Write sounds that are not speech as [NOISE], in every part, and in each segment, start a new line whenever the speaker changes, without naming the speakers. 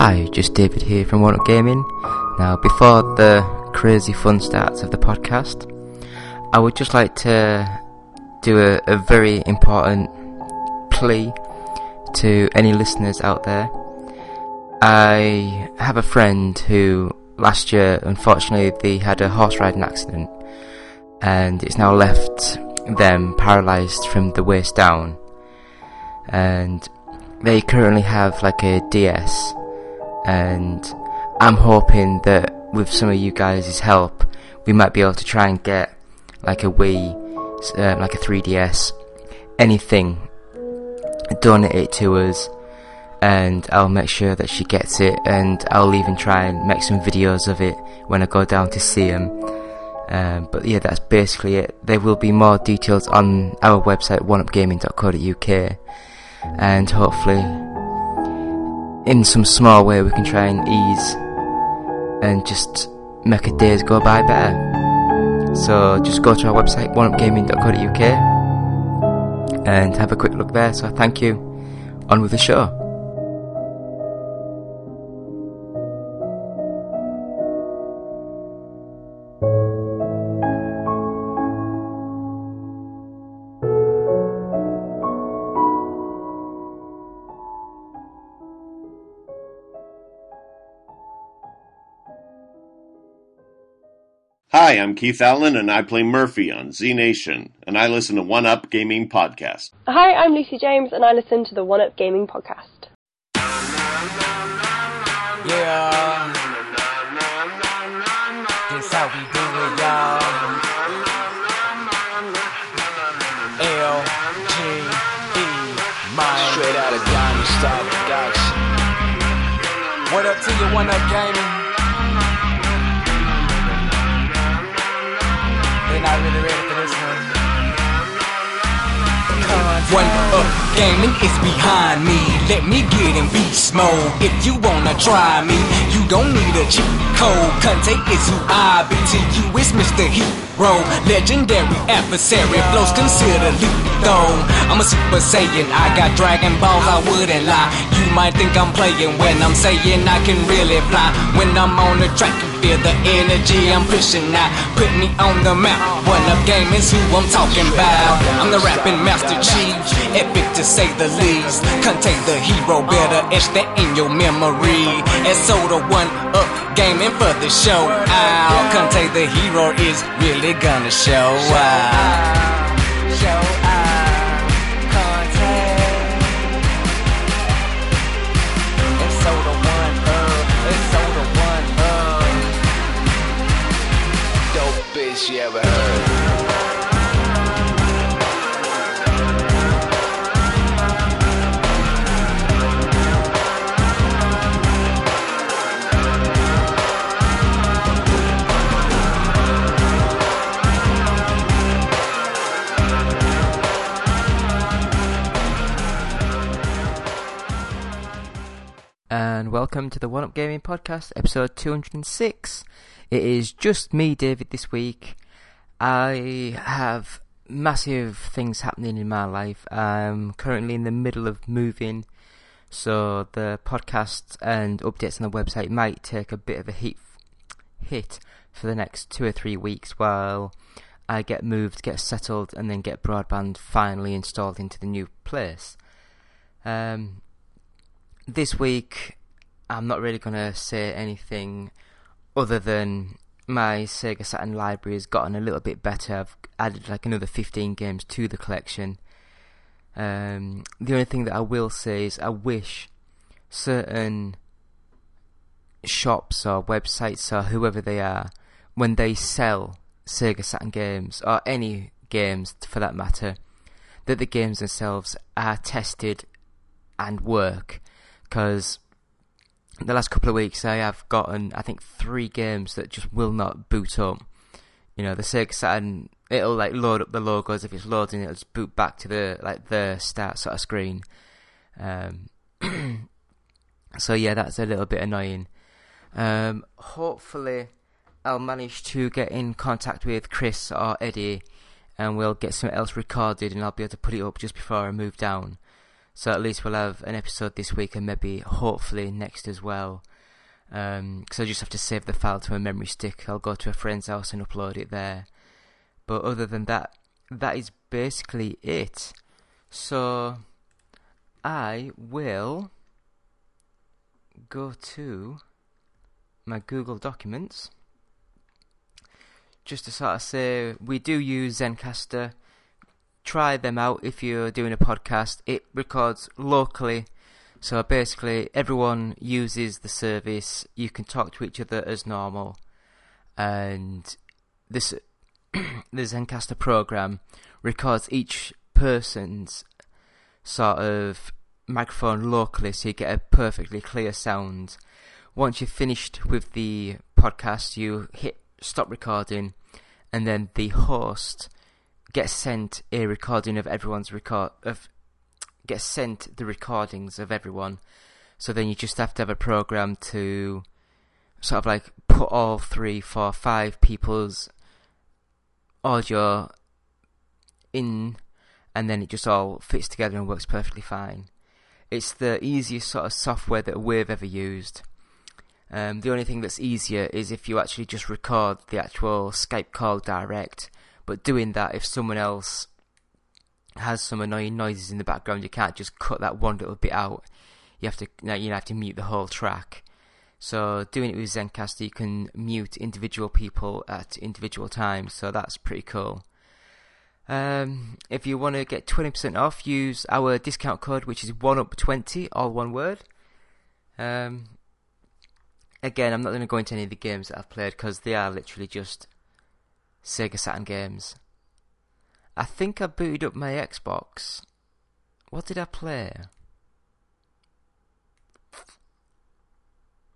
Hi, just David here from One Up Gaming. Now, before the crazy fun starts of the podcast, I would just like to do a, a very important plea to any listeners out there. I have a friend who last year, unfortunately, they had a horse riding accident and it's now left them paralysed from the waist down. And they currently have like a DS and I'm hoping that with some of you guys' help, we might be able to try and get like a Wii, uh, like a 3DS, anything, donate it to us, and I'll make sure that she gets it, and I'll even try and make some videos of it when I go down to see them. Um, but yeah, that's basically it. There will be more details on our website, oneupgaming.co.uk, and hopefully in some small way we can try and ease and just make a days go by better. So just go to our website, oneupgaming.co.uk and have a quick look there. So thank you. On with the show.
I'm Keith Allen, and I play Murphy on Z Nation, and I listen to One Up Gaming Podcast.
Hi, I'm Lucy James, and I listen to the One Up Gaming Podcast.
Yeah. This how we do it, y'all. L G E, man.
Straight out of Diamond Star Production.
What up to you, One Up Gaming? Not really ready for this one. One up gaming is behind me. Let me get in beast mode. If you wanna try me, you don't need a cheat code. Conte is who I be. To you, it's Mr. Hero. Legendary adversary. Flows consider lethal. I'm a super saiyan. I got Dragon Balls, I wouldn't lie. You might think I'm playing when I'm saying I can really fly. When I'm on the track, feel the energy I'm pushing out. Put me on the map. One up game is who I'm talking about. I'm the rapping master chief. Epic to say the least. Contain the hero, better etch that in your memory. And so the one up gaming for the show out. Contain the hero is really gonna show out. Show
You ever heard.
And welcome to the One Up Gaming Podcast, episode 206. It is just me, David, this week. I have massive things happening in my life. I'm currently in the middle of moving, so the podcast and updates on the website might take a bit of a hit, hit for the next two or three weeks while I get moved, get settled, and then get broadband finally installed into the new place. Um, this week, I'm not really going to say anything other than my Sega Saturn library has gotten a little bit better. I've added like another 15 games to the collection. Um, the only thing that I will say is I wish certain shops or websites or whoever they are, when they sell Sega Saturn games or any games for that matter, that the games themselves are tested and work because the last couple of weeks I have gotten I think three games that just will not boot up. You know, the Sega Saturn it'll like load up the logos if it's loading it'll just boot back to the like the start sort of screen. Um, [CLEARS THROAT] so yeah, that's a little bit annoying. Um, hopefully I'll manage to get in contact with Chris or Eddie and we'll get something else recorded and I'll be able to put it up just before I move down. So at least we'll have an episode this week and maybe hopefully next as well. Because um, I just have to save the file to a memory stick. I'll go to a friend's house and upload it there. But other than that, that is basically it. So I will go to my Google Documents just to sort of say we do use Zencastr. Try them out if you're doing a podcast. It records locally, so basically everyone uses the service. You can talk to each other as normal, and this [CLEARS THROAT] the Zencastr program records each person's sort of microphone locally, so you get a perfectly clear sound. Once you've finished with the podcast, you hit stop recording, and then the host gets sent a recording of everyone's record of get sent the recordings of everyone. So then you just have to have a program to sort of like put all three, four, five people's audio in, and then it just all fits together and works perfectly fine. It's the easiest sort of software that we've ever used. Um, the only thing that's easier is if you actually just record the actual Skype call direct. But doing that, if someone else has some annoying noises in the background, you can't just cut that one little bit out. You have to you have to mute the whole track. So doing it with Zencastr, you can mute individual people at individual times. So that's pretty cool. Um, if you want to get 20% off, use our discount code, which is 1up20, all one word. Um, again, I'm not going to go into any of the games that I've played because they are literally just Sega Saturn games. I think I booted up my Xbox. What did I play?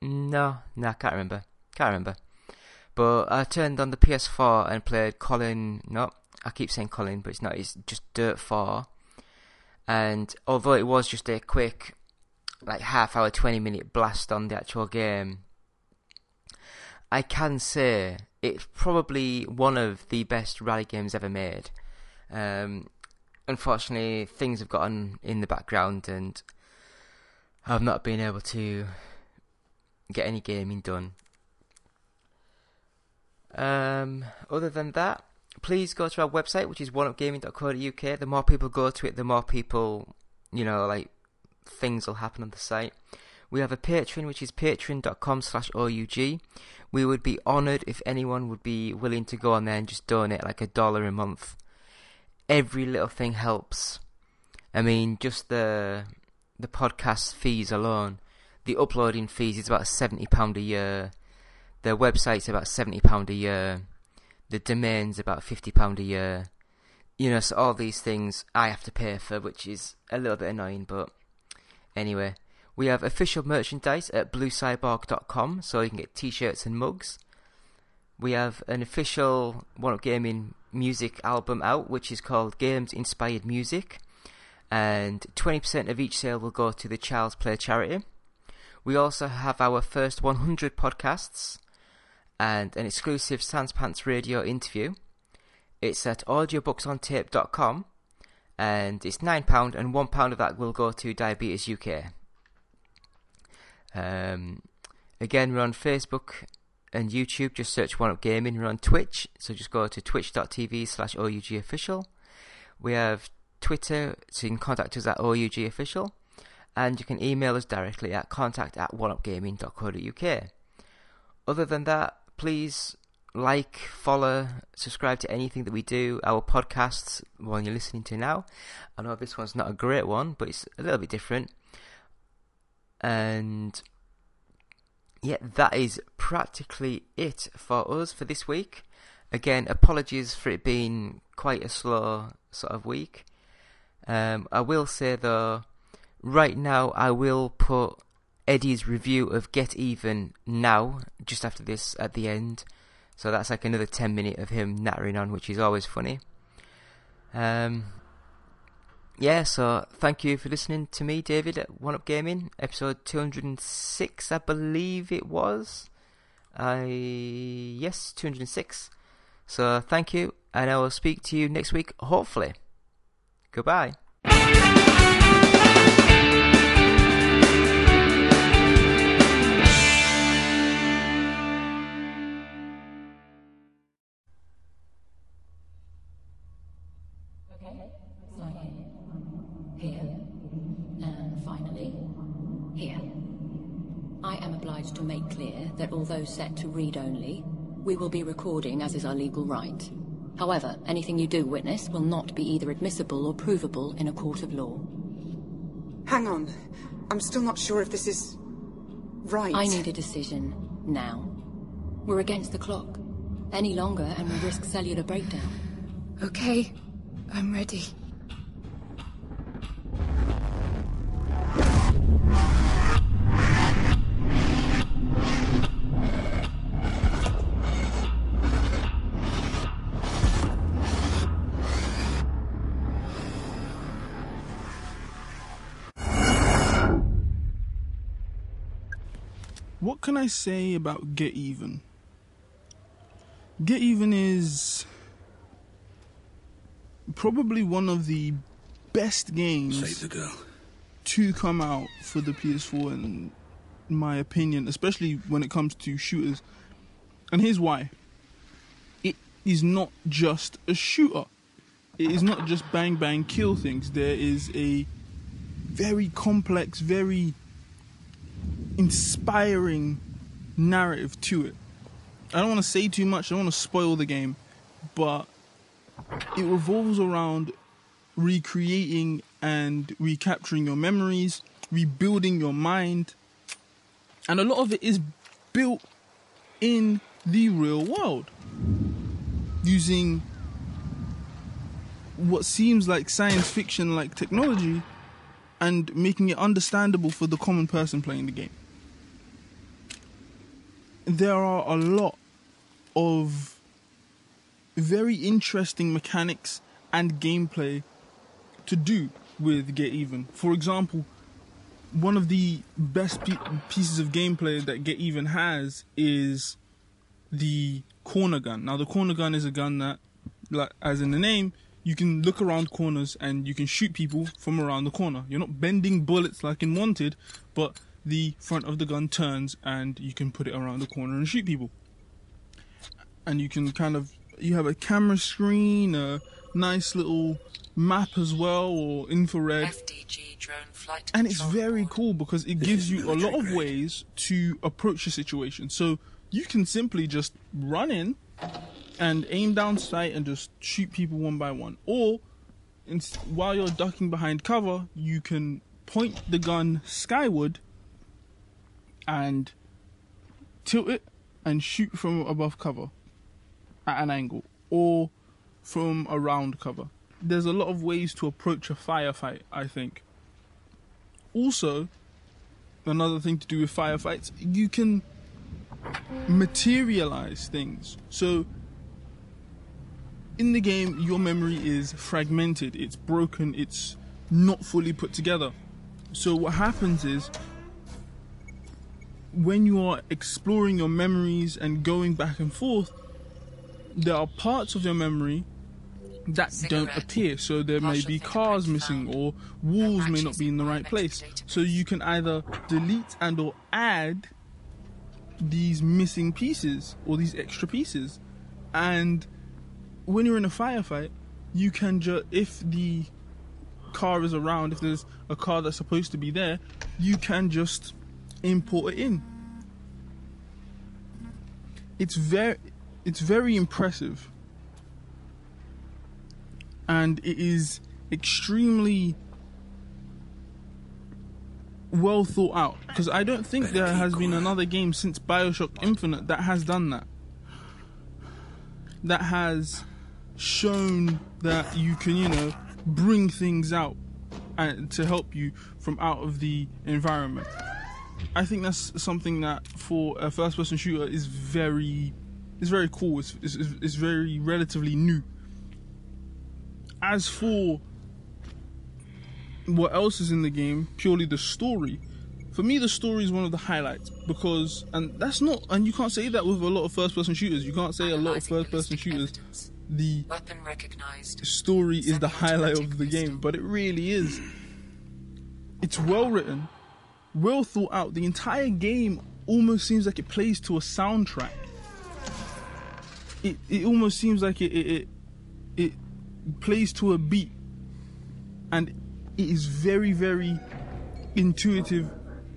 No, no, I can't remember. Can't remember. But I turned on the PS4 and played Colin. No, I keep saying Colin, but it's not. It's just Dirt 4. And although it was just a quick, like half hour, 20 minute blast on the actual game, I can say it's probably one of the best rally games ever made. Um, unfortunately, things have gotten in the background, and I've not been able to get any gaming done. Um, other than that, please go to our website, which is oneupgaming.co.uk. The more people go to it, the more people, you know, like things will happen on the site. We have a Patreon, which is patreon.com slash OUG. We would be honoured if anyone would be willing to go on there and just donate like a dollar a month. Every little thing helps. I mean, just the the podcast fees alone, the uploading fees is about seventy pound a year. The website's about seventy pound a year. The domain's about fifty pound a year. You know, so all these things I have to pay for, which is a little bit annoying, but anyway. We have official merchandise at bluecyborg.com, so you can get t-shirts and mugs. We have an official One Up Gaming music album out, which is called Games Inspired Music, and 20% of each sale will go to the Child's Play charity. We also have our first 100 podcasts and an exclusive Sans Pants radio interview. It's at audiobooksontape.com and it's £9 and £1 of that will go to Diabetes UK. Um, again, we're on Facebook and YouTube. Just search One Up Gaming. We're on Twitch, so just go to twitch.tv slash OUG official. We have Twitter, so you can contact us at OUG official. And you can email us directly at contact at oneupgaming.co.uk. Other than that, please like, follow, subscribe to anything that we do. Our podcasts, one you're listening to now. I know this one's not a great one, but it's a little bit different. And yeah, that is practically it for us for this week. Again, apologies for it being quite a slow sort of week. Um, I will say though, right now I will put Eddie's review of Get Even now, just after this at the end. So that's like another 10 minute of him nattering on, which is always funny. Um, yeah, so thank you for listening to me, David, at One Up Gaming, episode 206, I believe it was. I yes, 206. So thank you, and I will speak to you next week, hopefully. Goodbye.
Although set to read only, we will be recording as is our legal right. However, anything you do witness will not be either admissible or provable in a court of law.
Hang on. I'm still not sure if this is... right.
I need a decision now. We're against the clock. Any longer and we risk cellular breakdown.
Okay, I'm ready.
What can I say about Get Even? Get Even is probably one of the best games
the
to come out for the PS4 in my opinion, especially when it comes to shooters. And here's why. It is not just a shooter. It is not just bang bang kill things. There is a very complex, very inspiring narrative to it. I don't want to say too much, I don't want to spoil the game, but it revolves around recreating and recapturing your memories, rebuilding your mind, and a lot of it is built in the real world using what seems like science fiction like technology and making it understandable for the common person playing the game. There are a lot of very interesting mechanics and gameplay to do with Get Even. For example, one of the best pieces of gameplay that Get Even has is the corner gun. Now, the corner gun is a gun that, like as in the name, you can look around corners and you can shoot people from around the corner. You're not bending bullets like in Wanted, but the front of the gun turns and you can put it around the corner and shoot people. And you can kind of you have a camera screen, a nice little map as well, or infrared.
FDG drone flight.
And it's very
board.
cool because it gives you a lot of ways to approach a situation. So you can simply just run in and aim down sight and just shoot people one by one. Or in, while you're ducking behind cover, you can point the gun skyward and tilt it and shoot from above cover at an angle or from around cover. There's a lot of ways to approach a firefight, I think. Also, another thing to do with firefights, you can materialize things. So, in the game, your memory is fragmented, it's broken, it's not fully put together. So, what happens is when you are exploring your memories and going back and forth, there are parts of your memory that don't appear. So there may be cars missing
found.
or walls may not be in the right place. So you can either delete and or add these missing pieces or these extra pieces. And when you're in a firefight, you can just if the car is around, if there's a car that's supposed to be there, you can just import it in. It's very it's very impressive. And it is extremely well thought out because I don't think there has been another game since BioShock Infinite that has done that. That has shown that you can, you know, bring things out and to help you from out of the environment. I think that's something that for a first-person shooter is very, is very cool. It's, it's, it's very relatively new. As for what else is in the game, purely the story. For me, the story is one of the highlights because, and that's not, and you can't say that with a lot of first-person shooters. You can't say a lot of first-person shooters.
evidence.
The
Weapon recognized.
story is the highlight of the game, but it really is. It's well written, well thought out. The entire game almost seems like it plays to a soundtrack. It it almost seems like it it, it, it plays to a beat, and it is very very intuitive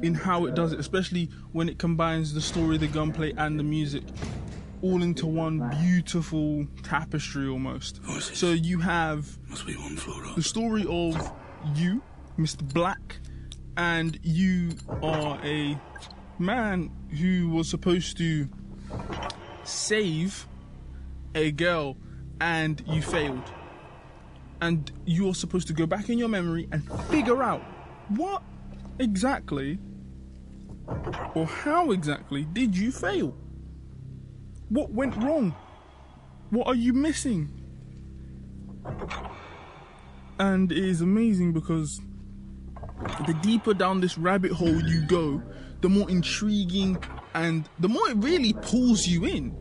in how it does it, especially when it combines the story, the gunplay, and the music all into one beautiful tapestry almost. So you have
Must be one floor up.
the story of you, Mr. Black, and you are a man who was supposed to save a girl and you failed. And you're supposed to go back in your memory and figure out what exactly or how exactly did you fail? What went wrong? What are you missing? And it is amazing because the deeper down this rabbit hole you go, the more intriguing and the more it really pulls you in.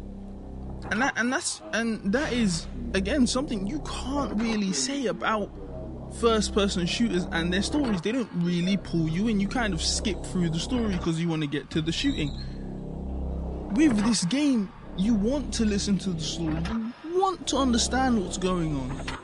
And that and that's and that is again something you can't really say about first person shooters and their stories. They don't really pull you in. You kind of skip through the story because you want to get to the shooting. With this game, you want to listen to the story. You want to understand what's going on.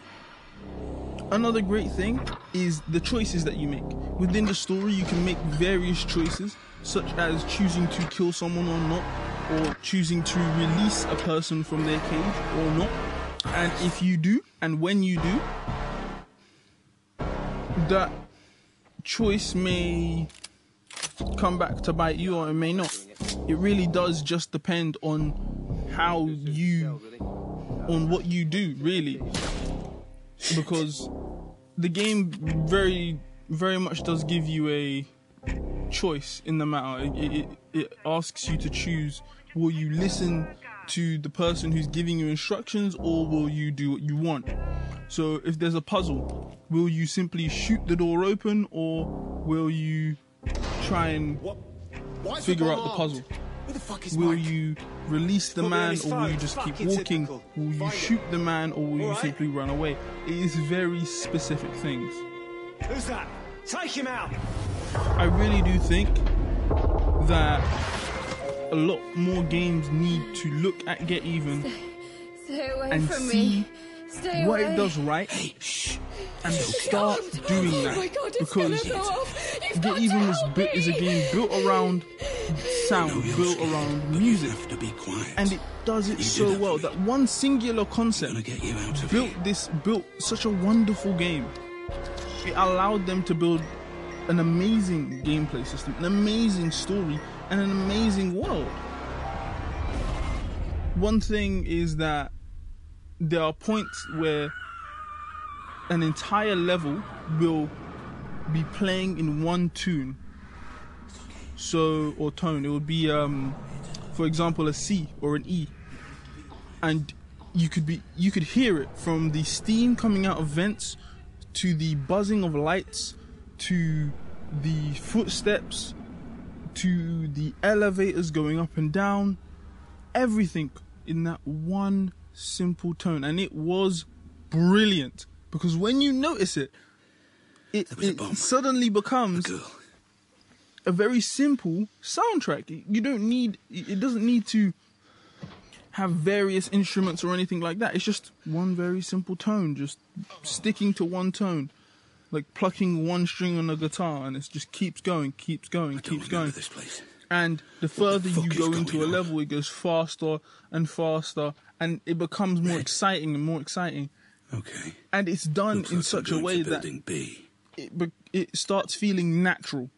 Another great thing is the choices that you make. Within the story, you can make various choices, such as choosing to kill someone or not, or choosing to release a person from their cage or not. And if you do, and when you do, that choice may come back to bite you or it may not. It really does just depend on how you, on what you do, really. Because the game very, very much does give you a choice in the matter. It, it, it asks you to choose will you listen to the person who's giving you instructions or will you do what you want? So if there's a puzzle, will you simply shoot the door open or will you try and figure out the puzzle? Will you release the
Put me on
man or will you just keep walking?
typical.
Will you
Find
shoot the man or will you
Alright.
simply run away? It is very specific things.
Who's that? Take him out!
I really do think that a lot more games need to look at Get Even
Stay away
and
from
see
me. Stay
what
away.
it does right and start doing
Oh
that
my God, it's
because
go off. You've
Get Even
to
was
help
built is a game built around sound, built around music, and it does it so well. That one singular concept built this built such a wonderful game. It allowed them to build an amazing gameplay system, an amazing story, and an amazing world. One thing is that there are points where an entire level will be playing in one tune. So or tone. It would be um for example a C or an E. And you could be you could hear it from the steam coming out of vents to the buzzing of lights to the footsteps to the elevators going up and down everything in that one simple tone and it was brilliant because when you notice it it, it suddenly becomes a very simple soundtrack. You don't need it doesn't need to have various instruments or anything like that. It's just one very simple tone just sticking to one tone. Like plucking one string on a guitar and it just keeps going keeps going keeps going.
this place.
And the further you go into a level, it goes faster and faster, and it becomes more exciting and more exciting.
Okay.
And it's done
Looks
in
like
such a way that
B.
it be- it starts feeling natural.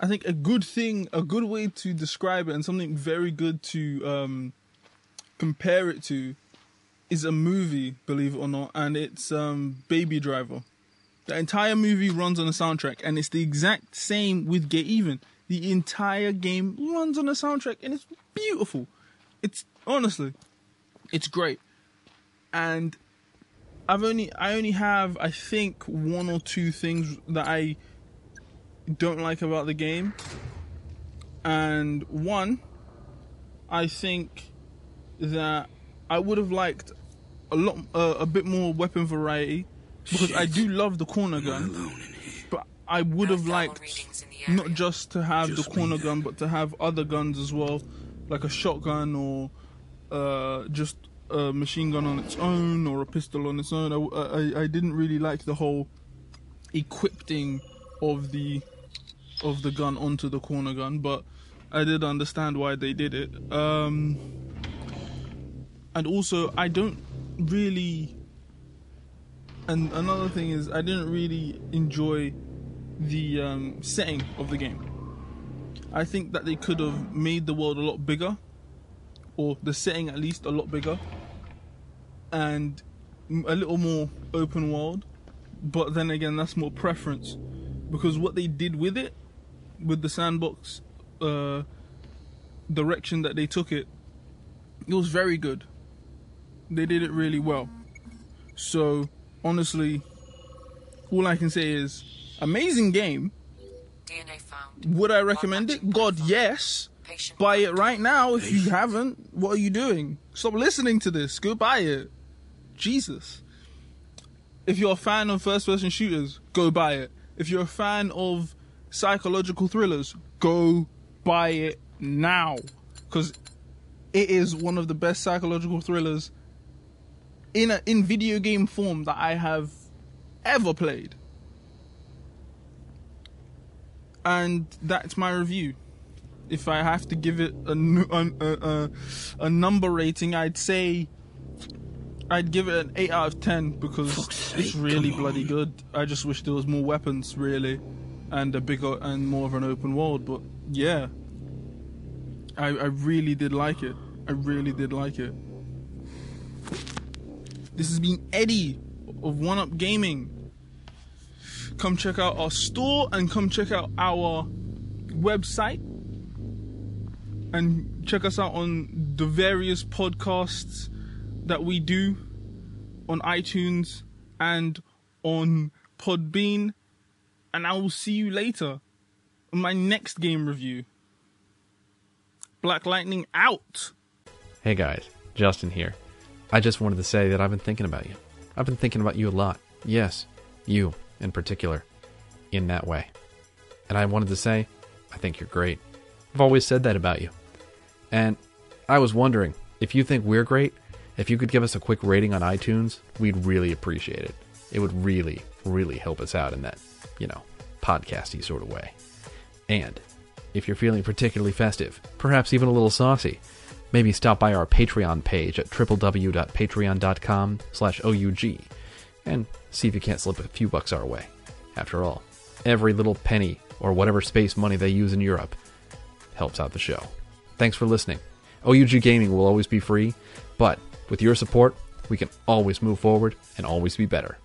I think a good thing, a good way to describe it, and something very good to um, compare it to, is a movie. Believe it or not, and it's um, Baby Driver. The entire movie runs on a soundtrack, and it's the exact same with Get Even. The entire game runs on a soundtrack, and it's beautiful. It's honestly, it's great. And I've only, I only have, I think, one or two things that I don't like about the game. And one, I think that I would have liked a lot, uh, a bit more weapon variety because I do love the corner gun. But I would have liked not just to have the corner gun, but to have other guns as well, like a shotgun or uh, just a machine gun on its own or a pistol on its own. I, I, I didn't really like the whole equipping of the of the gun onto the corner gun, but I did understand why they did it. Um, and also, I don't really. And another thing is, I didn't really enjoy the um, setting of the game. I think that they could have made the world a lot bigger, or the setting at least a lot bigger, and a little more open world. But then again, that's more preference because what they did with it, with the sandbox uh, direction that they took it, it was very good. They did it really well. So honestly, all I can say is amazing game.
DNA found.
Would I recommend it? God, yes. Buy it right now if you haven't. What are you doing? Stop listening to this. Go buy it. Jesus. If you're a fan of first person shooters, go buy it. If you're a fan of psychological thrillers, go buy it now. Because it is one of the best psychological thrillers in a, in video game form that I have ever played. And that's my review. If I have to give it a, a, a, a number rating, I'd say I'd give it an 8 out of 10 because it's really bloody good. I just wish there was more weapons, really, and a bigger and more of an open world. But yeah, I, I really did like it. I really did like it. This has been Eddie of One Up Gaming. Come check out our store and come check out our website and check us out on the various podcasts that we do on iTunes and on Podbean. And I will see you later on my next game review. Black Lightning out.
Hey guys, Justin here. I just wanted to say that I've been thinking about you. I've been thinking about you a lot. Yes, you in particular, in that way. And I wanted to say, I think you're great. I've always said that about you. And I was wondering if you think we're great, if you could give us a quick rating on iTunes, we'd really appreciate it. It would really, really help us out in that, you know, podcasty sort of way. And if you're feeling particularly festive, perhaps even a little saucy, maybe stop by our Patreon page at www.patreon.com slash OUG and see if you can't slip a few bucks our way. After all, every little penny or whatever space money they use in Europe helps out the show. Thanks for listening. OUG Gaming will always be free, but with your support, we can always move forward and always be better.